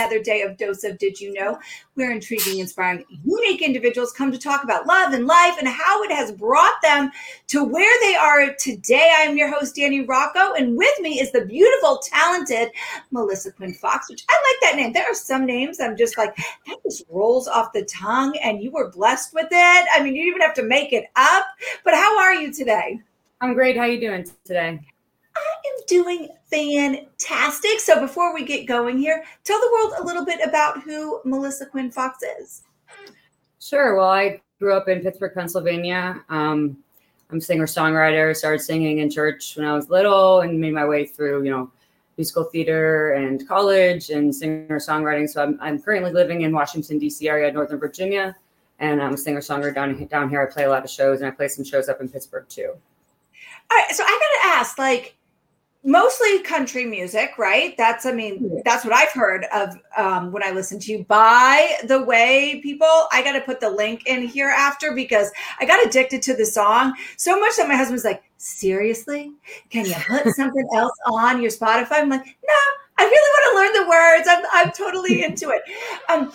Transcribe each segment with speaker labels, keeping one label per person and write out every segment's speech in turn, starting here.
Speaker 1: another day of Dose of Did You Know? Where intriguing, inspiring, unique individuals come to talk about love and life and how it has brought them to where they are today. I am your host, Danny Rocco, and with me is the beautiful, talented Melissa Quinn Fox, which I like that name. There are some names I'm just like, that just rolls off the tongue, and you were blessed with it. I mean, you even have to make it up. But how are you today?
Speaker 2: I'm great. How are you doing today?
Speaker 1: I am doing fantastic. So before we get going here, tell the world a little bit about who Melissa Quinn Fox is.
Speaker 2: Sure. Well, I grew up in Pittsburgh, Pennsylvania. Um, I'm a singer songwriter. Started singing in church when I was little, and made my way through, you know, musical theater and college and singer songwriting. So I'm, I'm currently living in Washington D.C. area, Northern Virginia, and I'm a singer songwriter down down here. I play a lot of shows, and I play some shows up in Pittsburgh too.
Speaker 1: All right. So I gotta ask, like mostly country music, right? That's, I mean, that's what I've heard of um, when I listen to you. By the way, people, I got to put the link in here after because I got addicted to the song so much that my husband's like, seriously? Can you put something else on your Spotify? I'm like, no, I really want to learn the words. I'm, I'm totally into it. Um,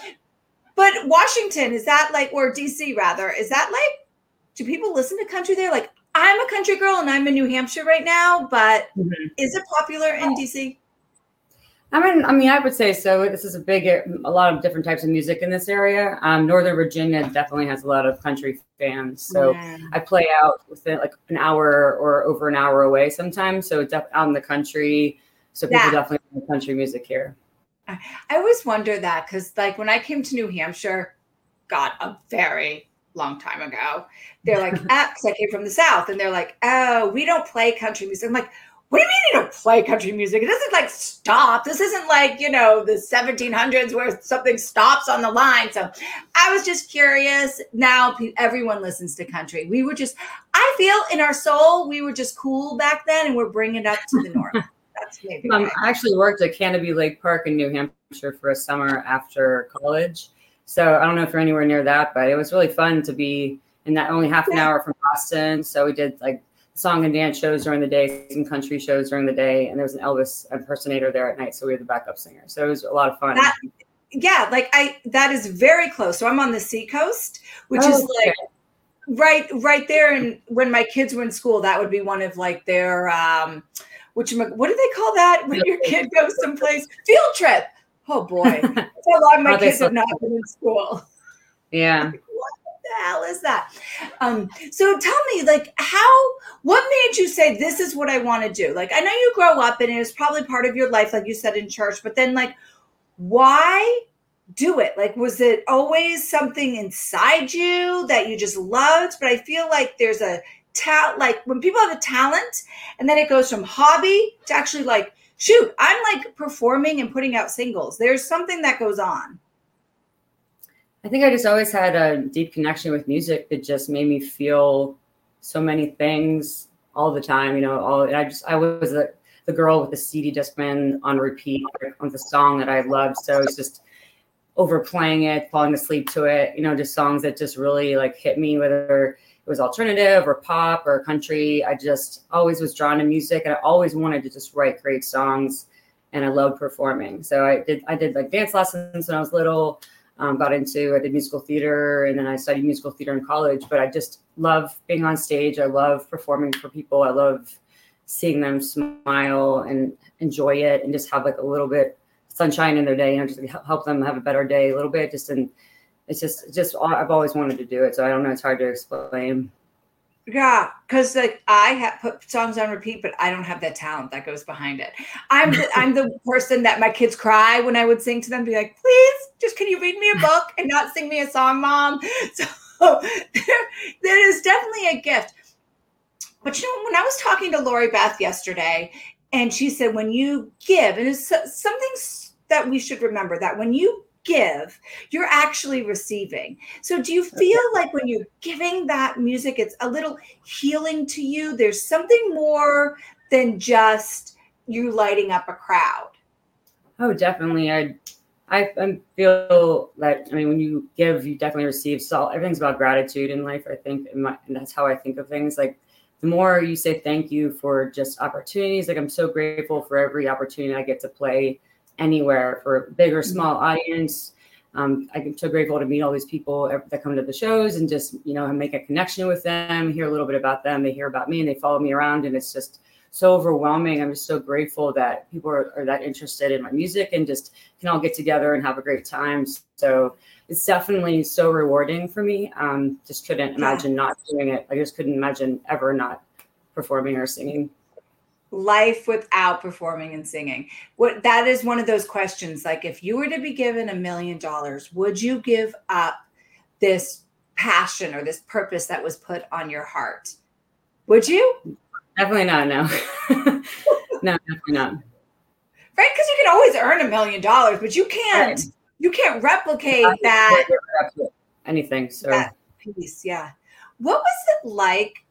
Speaker 1: but Washington, is that like, or DC rather, is that like, do people listen to country there? Like, I'm a country girl and I'm in New Hampshire right now, but mm-hmm. is it popular in DC?
Speaker 2: I mean, I mean, I would say so. This is a big, a lot of different types of music in this area. Um, Northern Virginia definitely has a lot of country fans. So yeah. I play out within like an hour or over an hour away sometimes. So def- out in the country. So people yeah. definitely country music here.
Speaker 1: I always wonder that because, like, when I came to New Hampshire, got a very long time ago. They're like, ah, because I came from the South, and they're like, oh, we don't play country music. I'm like, what do you mean you don't play country music? It doesn't like stop. This isn't like, you know, the 1700s where something stops on the line. So I was just curious. Now everyone listens to country. We were just, I feel in our soul, we were just cool back then and we're bringing it up to the north. That's maybe.
Speaker 2: Um, I actually worked at Canobie Lake Park in New Hampshire for a summer after college. So I don't know if you're anywhere near that, but it was really fun to be in that only half an hour from Boston. So we did like song and dance shows during the day, some country shows during the day, and there was an Elvis impersonator there at night. So we were the backup singer. So it was a lot of fun.
Speaker 1: That, yeah, like I that is very close. So I'm on the seacoast, which oh, is like okay. right right there. And when my kids were in school, that would be one of like their um which what do they call that when your kid goes someplace field trip Oh boy, that's how long my kids have not been in school.
Speaker 2: Yeah.
Speaker 1: what the hell is that? Um, so tell me, like, how? What made you say this is what I want to do? Like, I know you grow up and it was probably part of your life, like you said in church, but then, like, why? do it? Like, was it always something inside you that you just loved? But I feel like there's a talent, like when people have a talent and then it goes from hobby to actually like shoot, I'm like performing and putting out singles. There's something that goes on.
Speaker 2: I think I just always had a deep connection with music that just made me feel so many things all the time. You know, all and I just I was the, the girl with the CD Discman on repeat on the song that I loved. So it's just overplaying it, falling asleep to it. You know, just songs that just really like hit me, whether it was alternative or pop or country. I just always was drawn to music and I always wanted to just write great songs and I loved performing. So I did I did like dance lessons when I was little. Um, got into I did musical theater and then I studied musical theater in college. But I just love being on stage. I love performing for people. I love seeing them smile and enjoy it and just have like a little bit sunshine in their day. You know, just help them have a better day a little bit. Just in it's just just I've always wanted to do it, so I don't know. It's hard to explain.
Speaker 1: Yeah, because like I have put songs on repeat, but I don't have that talent that goes behind it. I'm the, I'm the person that my kids cry when I would sing to them, be like, "Please, just can you read me a book and not sing me a song, mom?" So there, there is definitely a gift. But you know, when I was talking to Lori Beth yesterday, and she said, "When you give," and it's something that we should remember that when you give, you're actually receiving. So, do you feel like when you're giving that music, it's a little healing to you? There's something more than just you lighting up a crowd.
Speaker 2: Oh, definitely. I, I, I feel that. I mean, when you give, you definitely receive. So everything's about gratitude in life. I think, and, my, and that's how I think of things. Like the more you say thank you for just opportunities, like I'm so grateful for every opportunity I get to play anywhere for big or small audience. Um, I'm so grateful to meet all these people that come to the shows and just, you know, make a connection with them, hear a little bit about them. They hear about me and they follow me around. And it's just so overwhelming. I'm just so grateful that people are, are that interested in my music and just can all get together and have a great time. So it's definitely so rewarding for me. Um, just couldn't imagine yeah. not doing it. I just couldn't imagine ever not performing or singing
Speaker 1: life without performing and singing? What that is one of those questions like if you were to be given a million dollars would you give up this passion or this purpose that was put on your heart? Would you?
Speaker 2: Definitely not no. No definitely not.
Speaker 1: Right because you can always earn a million dollars but you can't right. you can't replicate that
Speaker 2: anything so.
Speaker 1: that piece yeah. What was it like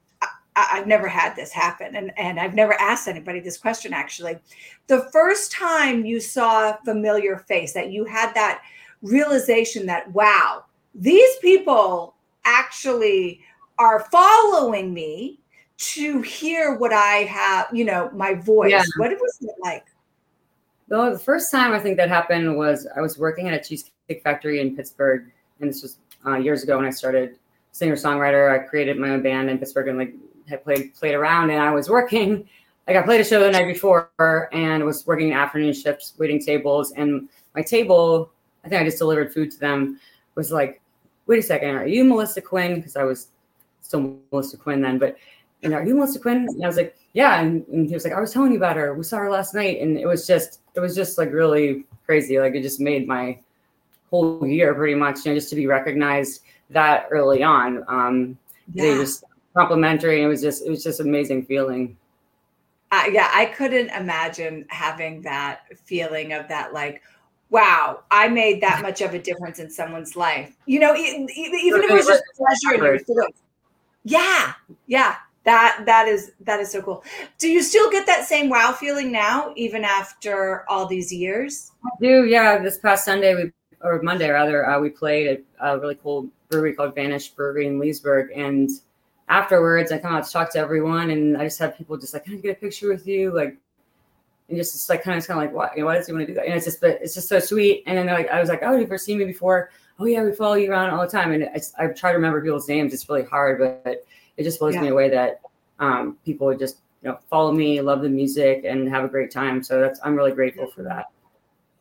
Speaker 1: I, have never had this happen, and, and I've never asked anybody this question actually. The first time you saw a familiar face, that you had that realization that, wow, these people actually are following me to hear what I have, you know, my voice. Yeah. What was it like?
Speaker 2: Well, the first time I think that happened was I was working at a cheesecake factory in Pittsburgh, and this was uh, years ago when I started singer songwriter. I created my own band in Pittsburgh and like had played played around, and I was working. Like I played a show the night before, and was working afternoon shifts, waiting tables, and my table. I think I just delivered food to them. Was like, wait a second, are you Melissa Quinn? Because I was still Melissa Quinn then, but and are you Melissa Quinn? And I was like, yeah. And, and, he was like, I was telling you about her. We saw her last night, and it was just, it was just like really crazy. Like it just made my whole year pretty much, you know, just to be recognized that early on. Um, yeah. They just complimentary. And it was just, it was just amazing feeling.
Speaker 1: Uh, yeah, I couldn't imagine having that feeling of that, like, wow, I made that much of a difference in someone's life. You know, even, even if it was just pleasure. Yeah, yeah, that that is that is so cool. Do you still get that same wow feeling now, even after all these years?
Speaker 2: I do. Yeah, this past Sunday we or Monday rather, uh, we played a, a really cool brewery called Vanish Brewery in Leesburg, and afterwards, I come out to talk to everyone, and I just have people just like, "Can I get a picture with you?" Like, and just, like kind of kind of like, "Why? You know, why does he want to do that?" And it's just, but it's just so sweet. And then like, I was like, "Oh, you've ever seen me before?" Oh yeah, we follow you around all the time. And I, I try to remember people's names. It's really hard, but it just blows yeah. me away that um, people would just you know follow me, love the music, and have a great time. So that's I'm really grateful for that.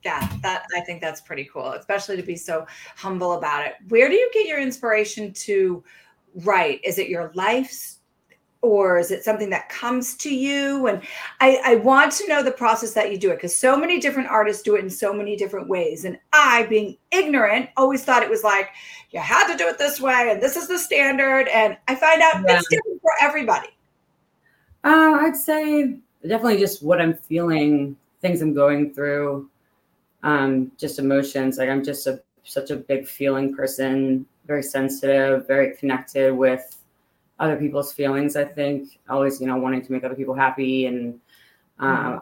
Speaker 1: Yeah, that I think that's pretty cool, especially to be so humble about it. Where do you get your inspiration to? Right? Is it your life's or is it something that comes to you? And I, I want to know the process that you do it because so many different artists do it in so many different ways. And I, being ignorant, always thought it was like you had to do it this way and this is the standard. And I find out yeah. it's different for everybody.
Speaker 2: Uh, I'd say definitely just what I'm feeling, things I'm going through, um, just emotions. Like I'm just a such a big feeling person very sensitive, very connected with other people's feelings. I think always, you know, wanting to make other people happy, and uh,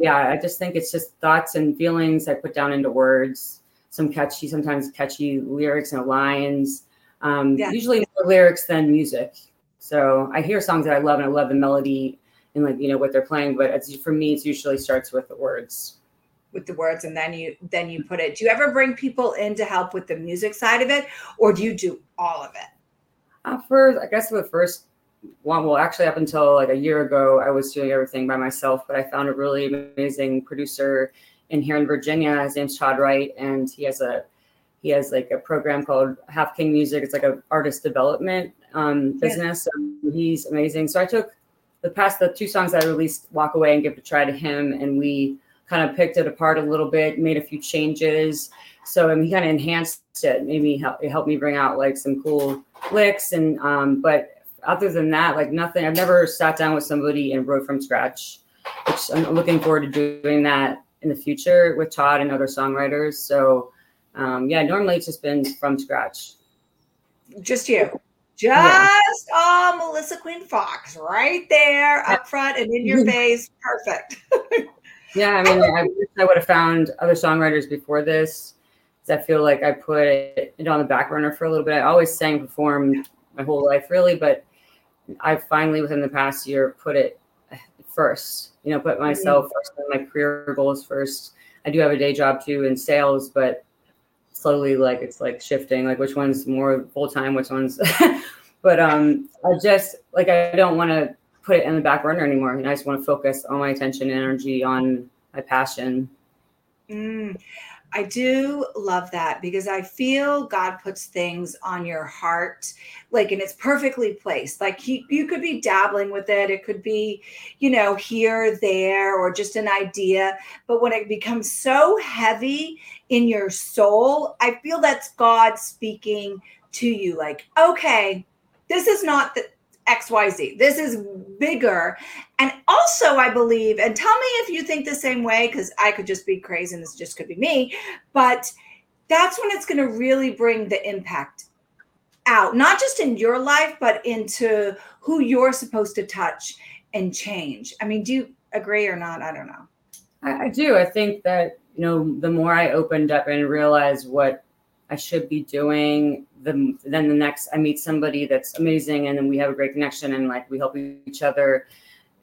Speaker 2: yeah, I just think it's just thoughts and feelings I put down into words. Some catchy, sometimes catchy lyrics and lines. Um, yeah. Usually more lyrics than music. So I hear songs that I love, and I love the melody and like you know what they're playing. But it's, for me, it usually starts with the words
Speaker 1: with the words and then you then you put it. Do you ever bring people in to help with the music side of it or do you do all of it?
Speaker 2: Uh, for i guess the first one well actually up until like a year ago i was doing everything by myself but i found a really amazing producer in here in virginia. His name's todd wright and he has a he has like a program called half king music. It's like a artist development um, business yeah. so he's amazing. So i took the past the two songs i released walk away and give a try to him and we kind of picked it apart a little bit, made a few changes. So I mean, he kind of enhanced it. Maybe help, it helped me bring out like some cool licks. And um, but other than that, like nothing. I've never sat down with somebody and wrote from scratch. Which I'm looking forward to doing that in the future with Todd and other songwriters. So um, yeah, normally it's just been from scratch.
Speaker 1: Just you. Just yeah. uh, Melissa Quinn Fox right there up front and in your face. Perfect.
Speaker 2: Yeah, I mean, I wish I would have found other songwriters before this. I feel like I put it on the back burner for a little bit. I always sang, performed my whole life, really, but I finally within the past year put it first. You know, put myself mm-hmm. first, my career goals first. I do have a day job too in sales, but slowly like it's like shifting like which one's more full time which one's but um i just like i don't want to put it in the back burner anymore i just want to focus all my attention and energy on my passion
Speaker 1: mm. I do love that because I feel God puts things on your heart, like, and it's perfectly placed. Like, he, you could be dabbling with it, it could be, you know, here, there, or just an idea. But when it becomes so heavy in your soul, I feel that's God speaking to you, like, okay, this is not the, XYZ. This is bigger. And also, I believe, and tell me if you think the same way, because I could just be crazy and this just could be me, but that's when it's going to really bring the impact out, not just in your life, but into who you're supposed to touch and change. I mean, do you agree or not? I don't know.
Speaker 2: I, I do. I think that, you know, the more I opened up and realized what I should be doing. The, then the next, I meet somebody that's amazing, and then we have a great connection, and like we help each other.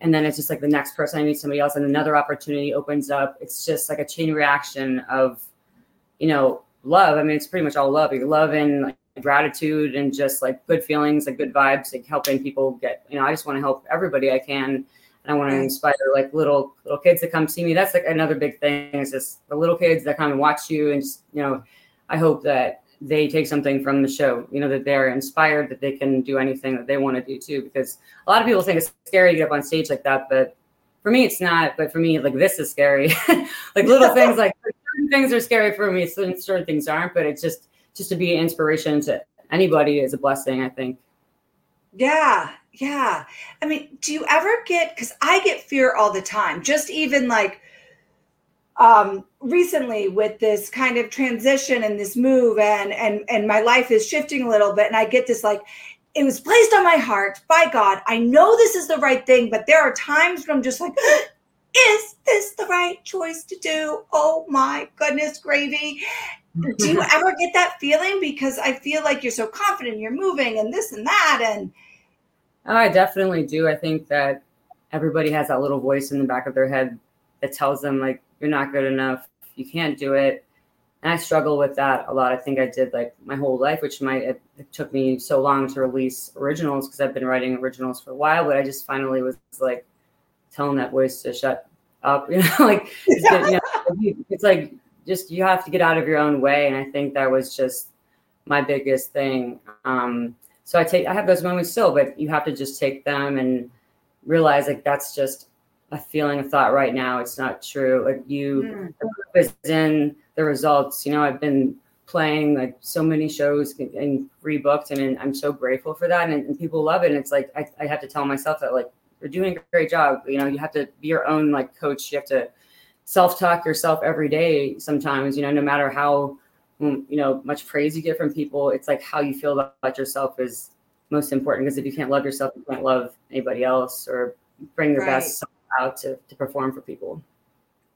Speaker 2: And then it's just like the next person I meet somebody else, and another opportunity opens up. It's just like a chain reaction of, you know, love. I mean, it's pretty much all love. You love and like, gratitude and just like good feelings, like good vibes, like helping people get. You know, I just want to help everybody I can and I want to inspire like little little kids to come see me. That's like another big thing is just the little kids that come and watch you and just you know I hope that they take something from the show, you know, that they're inspired, that they can do anything that they want to do too. Because a lot of people think it's scary to get up on stage like that, but for me, it's not. But for me, like this is scary. like little things, like certain things are scary for me, certain, certain things aren't. But it's just just to be an inspiration to anybody is a blessing. I think.
Speaker 1: Yeah, yeah. I mean, do you ever get? Because I get fear all the time. Just even like um, recently with this kind of transition and this move and and and my life is shifting a little bit and I get this like it was placed on my heart by God. I know this is the right thing, but there are times when I'm just like is this the right choice to do? Oh my goodness, gravy. Do you ever get that feeling? Because I feel like you're so confident, you're moving and this and that. And
Speaker 2: oh, I definitely do. I think that everybody has that little voice in the back of their head that tells them, like, you're not good enough, you can't do it. And I struggle with that a lot. I think I did like my whole life, which might it, it took me so long to release originals because I've been writing originals for a while, but I just finally was like telling that voice to shut up, you know, like get, you know, it's like just you have to get out of your own way. And I think that was just my biggest thing. Um, so I take I have those moments still, but you have to just take them and realize like that's just a feeling, a thought right now. It's not true. Like you, mm. is in the results. You know, I've been playing like so many shows and rebooked, and I'm so grateful for that. And, and people love it. And it's like I, I have to tell myself that like you're doing a great job. You know, you have to be your own like coach. You have to self talk yourself every day. Sometimes, you know, no matter how mm, you know much praise you get from people, it's like how you feel about yourself is most important. Because if you can't love yourself, you can't love anybody else or bring your right. best out to, to perform for people.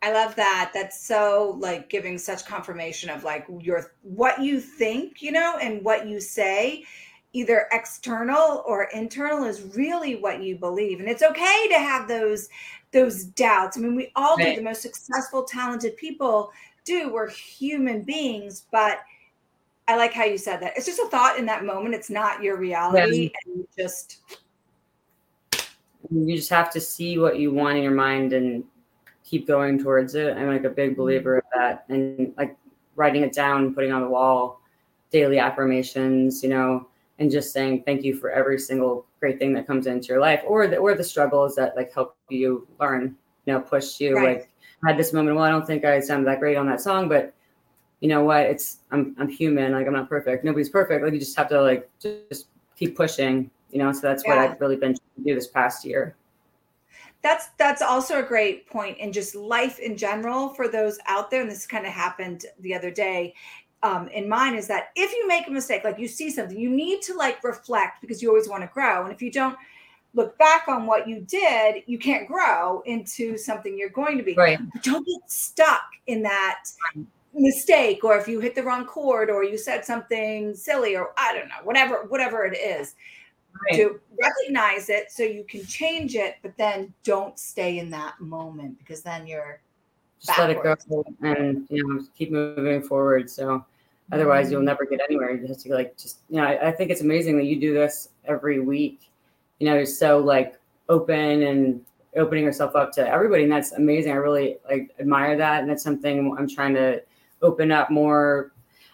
Speaker 1: I love that. That's so like giving such confirmation of like your what you think, you know, and what you say, either external or internal is really what you believe. And it's okay to have those those doubts. I mean, we all right. do. The most successful, talented people do. We're human beings, but I like how you said that. It's just a thought in that moment. It's not your reality. Yeah. And just
Speaker 2: you just have to see what you want in your mind and keep going towards it. I'm like a big mm-hmm. believer of that. And like writing it down, putting on the wall, daily affirmations, you know, and just saying thank you for every single great thing that comes into your life or the or the struggles that like help you learn, you know, push you. Right. Like I had this moment, well, I don't think I sounded that great on that song, but you know what? It's I'm I'm human, like I'm not perfect. Nobody's perfect. Like you just have to like just keep pushing you know so that's yeah. what i've really been trying to do this past year.
Speaker 1: That's that's also a great point in just life in general for those out there and this kind of happened the other day um, in mine is that if you make a mistake like you see something you need to like reflect because you always want to grow and if you don't look back on what you did you can't grow into something you're going to be.
Speaker 2: Right.
Speaker 1: But don't get stuck in that mistake or if you hit the wrong chord or you said something silly or i don't know whatever whatever it is right. to recognize it so you can change it, but then don't stay in that moment because then you're
Speaker 2: just backwards. let it go and you know keep moving forward. So otherwise you'll mm-hmm. never get anywhere. You have to like just you know, I, I think it's amazing that you do this every week. You know, you're so like open and opening yourself up to everybody and that's amazing i really like admire that and that's something i'm trying to open up more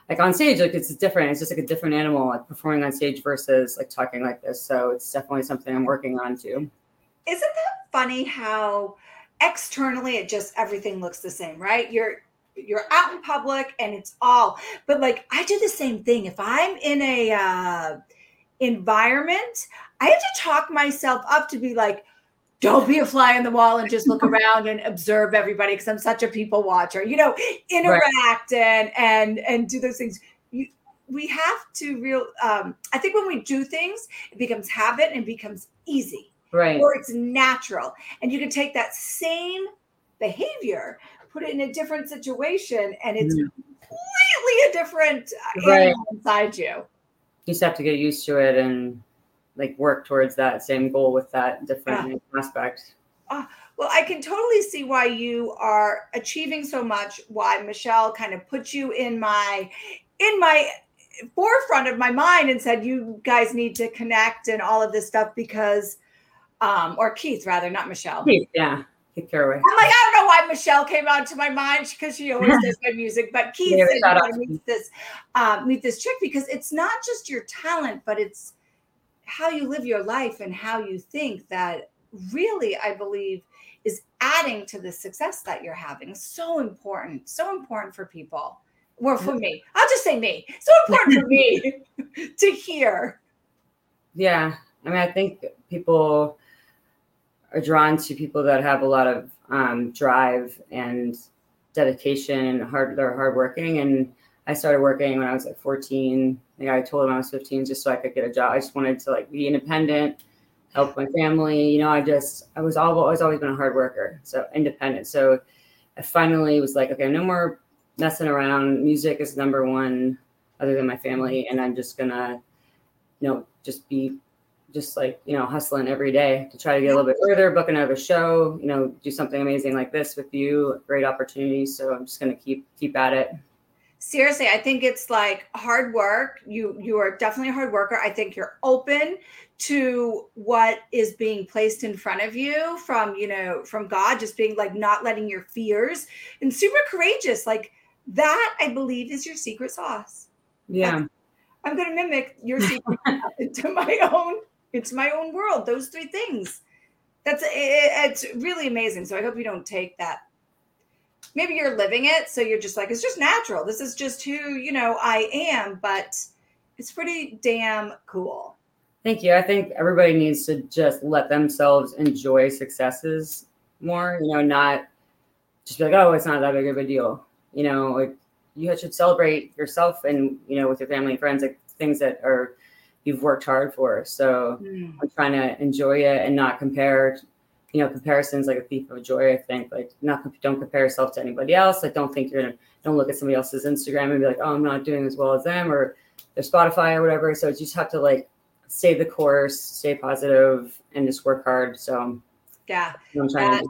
Speaker 2: like on stage like it's different. It's just like a different animal like performing on stage versus like talking like this. So it's definitely something i'm working on too.
Speaker 1: Isn't that funny how externally it just everything looks the same right? You're you're out in public and it's all but like i do the same thing. If i'm in a uh environment i have to talk myself up to be like don't be a fly on the wall and just look around and observe everybody because I'm such a people watcher. You know, interact right. and and and do those things. You, we have to real. Um, I think when we do things, it becomes habit and becomes easy,
Speaker 2: right?
Speaker 1: Or it's natural, and you can take that same behavior, put it in a different situation, and it's mm. completely a different right. inside you.
Speaker 2: You just have to get used to it and like work towards that same goal with that different yeah. aspect.
Speaker 1: Uh, well, I can totally see why you are achieving so much. Why Michelle kind of put you in my in my forefront of my mind and said you guys need to connect and all of this stuff because, um, or Keith rather, not Michelle.
Speaker 2: Keith, yeah. Keith Caraway.
Speaker 1: I'm like, I don't know why Michelle came out to my mind because she always does my music, but Keith yeah, said, meet this, um, meet this chick because it's not just your talent, but it's how you live your life and how you think that really, I believe, is adding to the success that you're having. So important, so important for people. Well, for me, I'll just say me. So important for me to hear.
Speaker 2: Yeah. I mean, I think people are drawn to people that have a lot of um, drive and dedication and hard, they're hardworking. And I started working when I was like 14. Like I told him I was 15 just so I could get a job. I just wanted to like be independent, help my family. You know, I just I was all I was always been a hard worker, so independent. So I finally was like, okay, no more messing around. Music is number one, other than my family, and I'm just gonna, you know, just be just like you know hustling every day to try to get a little bit further book another show you know do something amazing like this with you great opportunity so i'm just going to keep keep at it
Speaker 1: seriously i think it's like hard work. You you are definitely a hard worker. I think you're open to what is being placed in front of you from you know from god just being like not letting your fears and super courageous. Like that i believe is your secret sauce.
Speaker 2: Yeah. That's,
Speaker 1: i'm going to mimic your secret into my own into my own world those three things. That's it, it's really amazing. So i hope you don't take that maybe you're living it so you're just like it's just natural. This is just who you know i am but it's pretty damn cool.
Speaker 2: Thank you. I think everybody needs to just let themselves enjoy successes more you know not just be like oh it's not that big of a deal. You know like you should celebrate yourself and you know with your family and friends like things that are you've worked hard for. So mm. i'm trying to enjoy it and not compare you know, comparisons like a thief of joy. I think like not don't compare yourself to anybody else. Like don't think you're gonna don't look at somebody else's Instagram and be like, oh, I'm not doing as well as them or their Spotify or whatever. So you just have to like stay the course, stay positive, and just work hard. So
Speaker 1: yeah, that,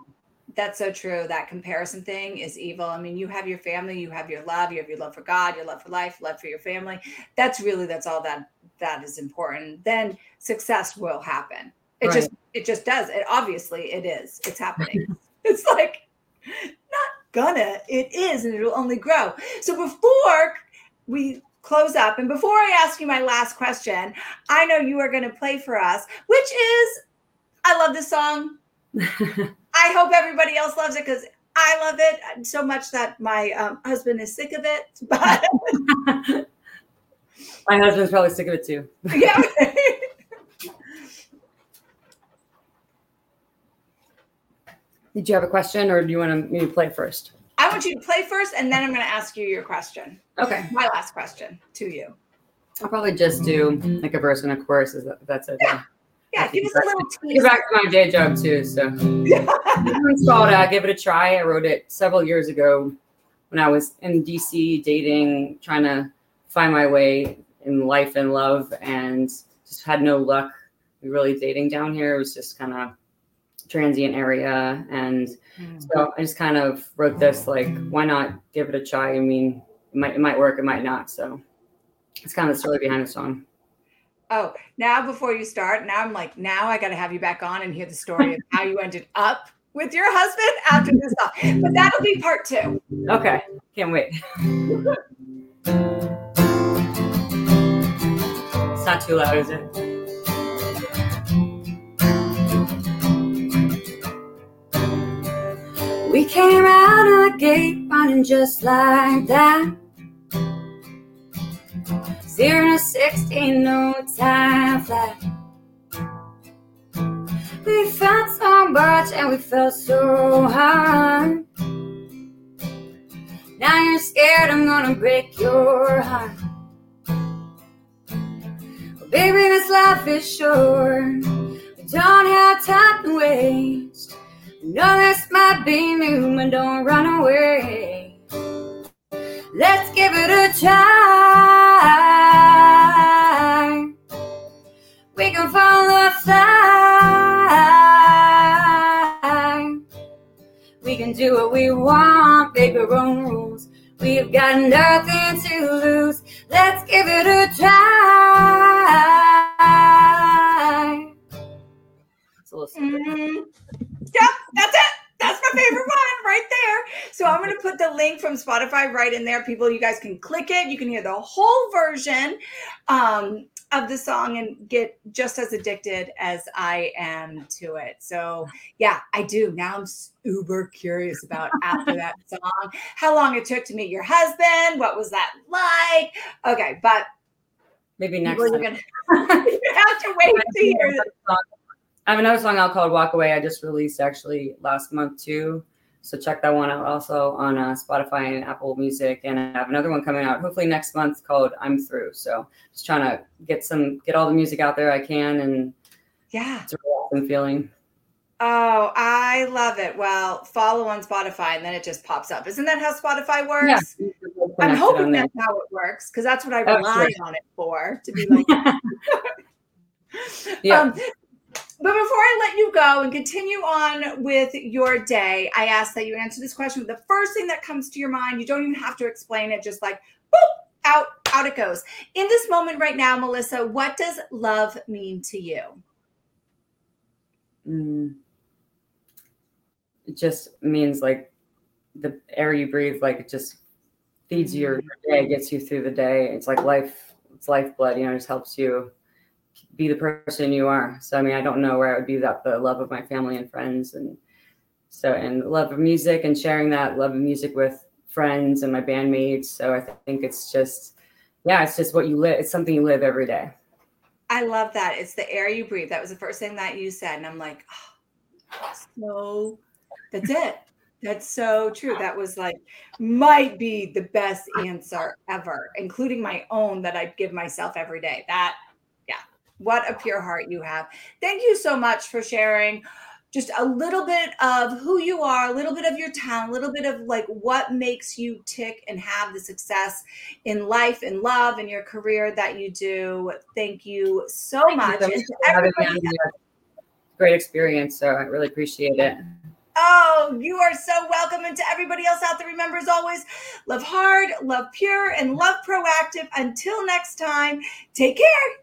Speaker 1: that's so true. That comparison thing is evil. I mean, you have your family, you have your love, you have your love for God, your love for life, love for your family. That's really that's all that that is important. Then success will happen it right. just it just does. It obviously it is. It's happening. it's like not gonna. It is, and it'll only grow. So before we close up, and before I ask you my last question, I know you are going to play for us, which is I love this song. I hope everybody else loves it because I love it so much that my um, husband is sick of it. But
Speaker 2: my husband's probably sick of it too.
Speaker 1: yeah.
Speaker 2: Did you have a question or do you want me to play first?
Speaker 1: I want you to play first and then I'm going to ask you your question.
Speaker 2: Okay.
Speaker 1: My last question to you.
Speaker 2: I'll probably just do like a verse and a chorus. Is that, that's okay?
Speaker 1: Yeah. Yeah, give us a little
Speaker 2: tease. Get back to my day job too. So it's called uh, Give It a Try. I wrote it several years ago when I was in DC dating, trying to find my way in life and love, and just had no luck really dating down here. It was just kind of transient area. And mm. so I just kind of wrote this like, why not give it a try? I mean, it might it might work, it might not. So it's kind of the story behind the song.
Speaker 1: Oh, now before you start, now I'm like, now I got to have you back on and hear the story of how you ended up with your husband after this song. But that'll be part two.
Speaker 2: Okay, can't wait. it's not too loud, is it? Came out of the gate running just like that. Zero to 16, no time flat. We felt so much and we felt so hard. Now you're scared I'm gonna break your heart. Well, baby, this life is short. We don't have time to waste. I know this might be new, but don't run away. Let's give it a try. We can follow fly. We can do what we want, make our own rules. We've got nothing to lose. Let's give it a try.
Speaker 1: Mm-hmm. Yep, that's it. That's my favorite one right there. So I'm going to put the link from Spotify right in there. People, you guys can click it. You can hear the whole version. Um, of the song and get just as addicted as I am to it. So yeah, I do. Now I'm uber curious about after that song, how long it took to meet your husband, what was that like? Okay, but
Speaker 2: maybe next time.
Speaker 1: Gonna, you have to wait to hear
Speaker 2: I have another song out called Walk Away. I just released actually last month too. So check that one out also on uh, Spotify and Apple Music. And I have another one coming out hopefully next month called I'm Through. So just trying to get some, get all the music out there I can. And
Speaker 1: yeah,
Speaker 2: it's a really awesome feeling.
Speaker 1: Oh, I love it. Well, follow on Spotify and then it just pops up. Isn't that how Spotify works? Yeah, I'm hoping that's how it works because that's what I rely oh, sure. on it for to be like. yeah. Um, but before I let you go and continue on with your day, I ask that you answer this question with the first thing that comes to your mind. You don't even have to explain it, just like boop, out, out it goes. In this moment right now, Melissa, what does love mean to you?
Speaker 2: Mm. It just means like the air you breathe, like it just feeds your day, gets you through the day. It's like life, it's lifeblood, you know, it just helps you be the person you are. So I mean, I don't know where I would be without the love of my family and friends, and so and love of music and sharing that love of music with friends and my bandmates. So I think it's just, yeah, it's just what you live. It's something you live every day.
Speaker 1: I love that. It's the air you breathe. That was the first thing that you said, and I'm like, oh, so that's it. That's so true. That was like might be the best answer ever, including my own that I give myself every day. That what a pure heart you have. Thank you so much for sharing just a little bit of who you are, a little bit of your talent, a little bit of like what makes you tick and have the success in life and love and your career that you do. Thank you so Thank much.
Speaker 2: You Great experience. So I really appreciate it.
Speaker 1: Oh, you are so welcome. And to everybody else out there, remember as always, love hard, love pure, and love proactive. Until next time, take care.